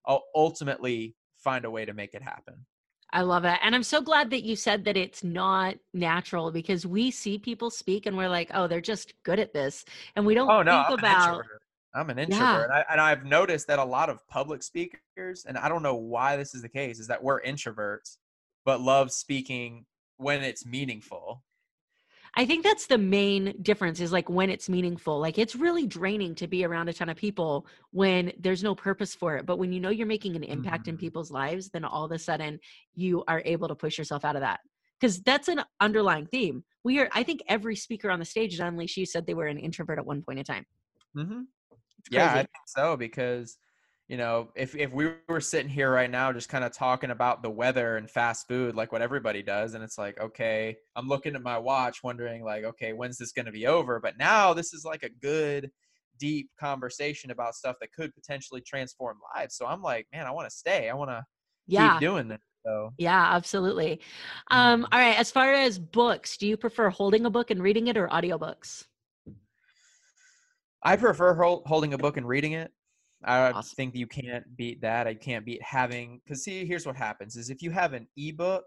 I'll ultimately find a way to make it happen. I love it. And I'm so glad that you said that it's not natural because we see people speak and we're like, oh, they're just good at this. And we don't Oh no, think about introvert. I'm an Yeah. introvert, and, I, and I've noticed that a lot of public speakers, and I don't know why this is the case, is that we're introverts, but love speaking when it's meaningful. I think that's the main difference is like when it's meaningful. Like it's really draining to be around a ton of people when there's no purpose for it. But when you know you're making an impact in Mhm. people's lives, then all of a sudden you are able to push yourself out of that. Because that's an underlying theme. We are, I think every speaker on the stage at Unleash You said they were an introvert at one point in time. Mm-hmm. Yeah, I think so because you know, if if we were sitting here right now just kind of talking about the weather and fast food like what everybody does and it's like, okay, I'm looking at my watch wondering like, okay, when's this going to be over? But now this is like a good deep conversation about stuff that could potentially transform lives. So I'm like, man, I want to stay. I want to yeah. keep doing this. So Yeah, absolutely. Um, Mhm. all right. As far as books, do you prefer holding a book and reading it or audiobooks? I prefer hol- holding a book and reading it. I Awesome. think you can't beat that. I can't beat having because see, here's what happens: is if you have an ebook,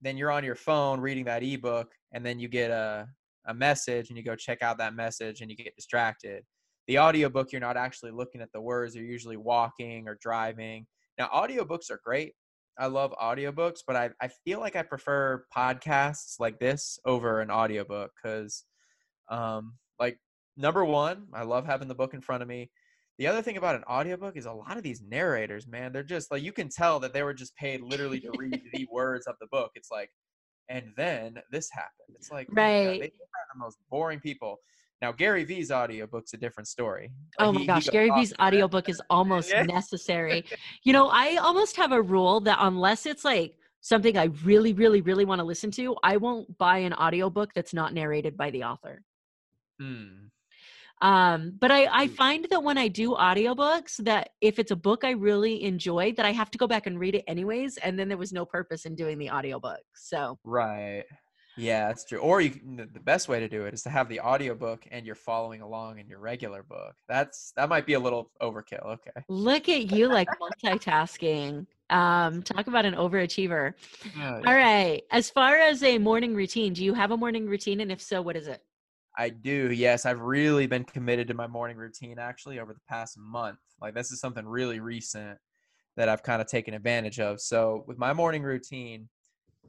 then you're on your phone reading that ebook, and then you get a a message and you go check out that message and you get distracted. The audiobook, you're not actually looking at the words, you're usually walking or driving. Now, audiobooks are great. I love audiobooks, but I, I feel like I prefer podcasts like this over an audiobook because, um, like, number one, I love having the book in front of me. The other thing about an audiobook is a lot of these narrators, man, they're just like you can tell that they were just paid literally to read the words of the book. It's like, and then this happened. It's like right. they are the most boring people. Now Gary Vee's audiobook's a different story. Oh my he, gosh, he Gary Vee's audiobook is almost yeah. necessary. You know, I almost have a rule that unless it's like something I really, really, really want to listen to, I won't buy an audiobook that's not narrated by the author. Hmm. Um, but I, I find that when I do audiobooks, that if it's a book I really enjoy, that I have to go back and read it anyways, and then there was no purpose in doing the audiobook. So right. Yeah, that's true. Or you the best way to do it is to have the audiobook and you're following along in your regular book. That's that might be a little overkill. Okay. Look at you like multitasking. Um, talk about an overachiever. Oh, yeah. All right. As far as a morning routine, do you have a morning routine? And if so, what is it? I do. Yes, I've really been committed to my morning routine actually over the past month. Like this is something really recent that I've kind of taken advantage of. So with my morning routine,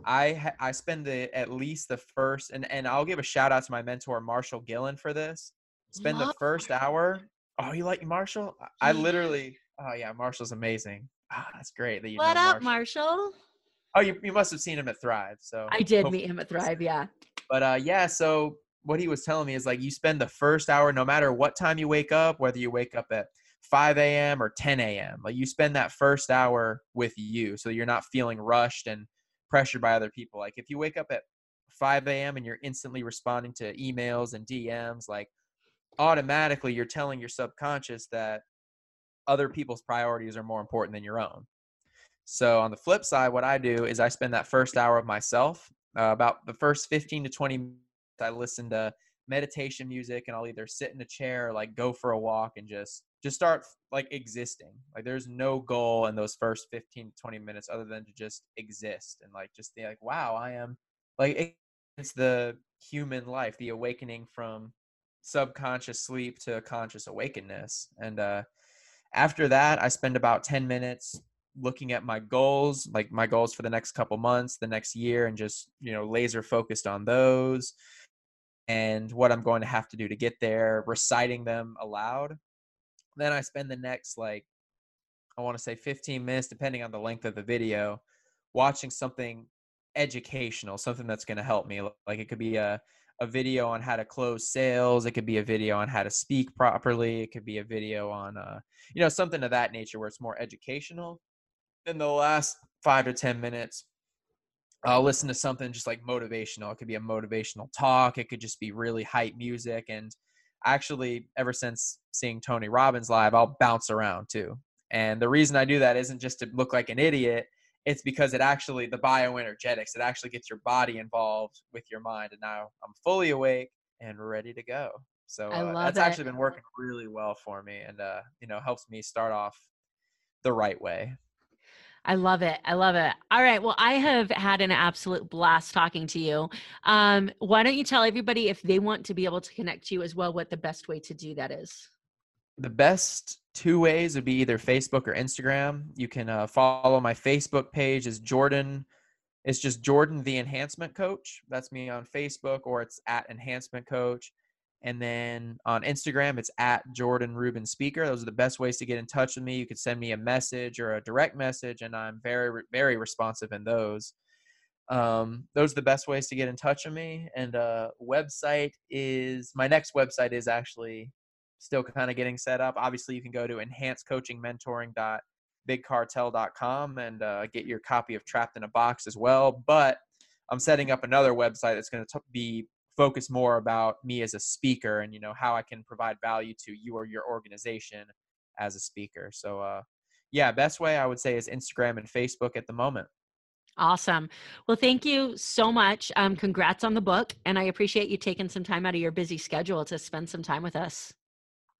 I ha- I spend the, at least the first and and I'll give a shout out to my mentor Marshall Gillen for this. Spend Love the first hour. Oh, you like Marshall? I literally. Oh yeah, Marshall's amazing. Ah, that's great that you. What up, Marshall? Marshall? Oh, you you must have seen him at Thrive. So I did meet him at Thrive. Yeah. But uh, yeah. So what he was telling me is like you spend the first hour, no matter what time you wake up, whether you wake up at 5 a.m. or 10 a.m. Like you spend that first hour with you, so you're not feeling rushed and pressured by other people. Like if you wake up at 5 a.m. and you're instantly responding to emails and DMs, like automatically you're telling your subconscious that other people's priorities are more important than your own. So on the flip side, what I do is I spend that first hour of myself, uh, about the first 15 to 20 minutes, I listen to meditation music and I'll either sit in a chair or like go for a walk and just just start like existing. Like there's no goal in those first 15 to 20 minutes other than to just exist and like just be like wow, I am like it's the human life, the awakening from subconscious sleep to conscious awakeness. And uh after that, I spend about 10 minutes looking at my goals, like my goals for the next couple months, the next year and just, you know, laser focused on those and what I'm going to have to do to get there, reciting them aloud. Then I spend the next like I want to say 15 minutes depending on the length of the video watching something educational, something that's going to help me. Like it could be a a video on how to close sales, it could be a video on how to speak properly, it could be a video on uh you know something of that nature where it's more educational. In the last 5 to 10 minutes, I'll listen to something just like motivational. It could be a motivational talk. It could just be really hype music. And actually, ever since seeing Tony Robbins live, I'll bounce around too. And the reason I do that isn't just to look like an idiot. It's because it actually, the bioenergetics, it actually gets your body involved with your mind. And now I'm fully awake and ready to go. So uh, that's it. actually been working really well for me and, uh, you know, helps me start off the right way. I love it. I love it. All right. Well, I have had an absolute blast talking to you. Um, why don't you tell everybody if they want to be able to connect to you as well, what the best way to do that is? The best two ways would be either Facebook or Instagram. You can uh, follow my Facebook page is Jordan. It's just Jordan the Enhancement Coach. That's me on Facebook, or it's at Enhancement Coach. And then on Instagram, it's at Jordan Rubin Speaker. Those are the best ways to get in touch with me. You could send me a message or a direct message, and I'm very, very responsive in those. Um, those are the best ways to get in touch with me. And uh, website is my next website is actually still kind of getting set up. Obviously, you can go to enhancedcoachingmentoring.bigcartel.com and uh, get your copy of Trapped in a Box as well. But I'm setting up another website that's going to be focus more about me as a speaker and you know how I can provide value to you or your organization as a speaker. So uh yeah, best way I would say is Instagram and Facebook at the moment. Awesome. Well, thank you so much. Um, congrats on the book, and I appreciate you taking some time out of your busy schedule to spend some time with us.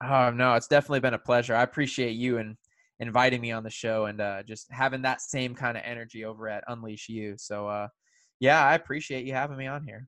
Oh no, it's definitely been a pleasure. I appreciate you and inviting me on the show and uh, just having that same kind of energy over at Unleash You. So uh, yeah, I appreciate you having me on here.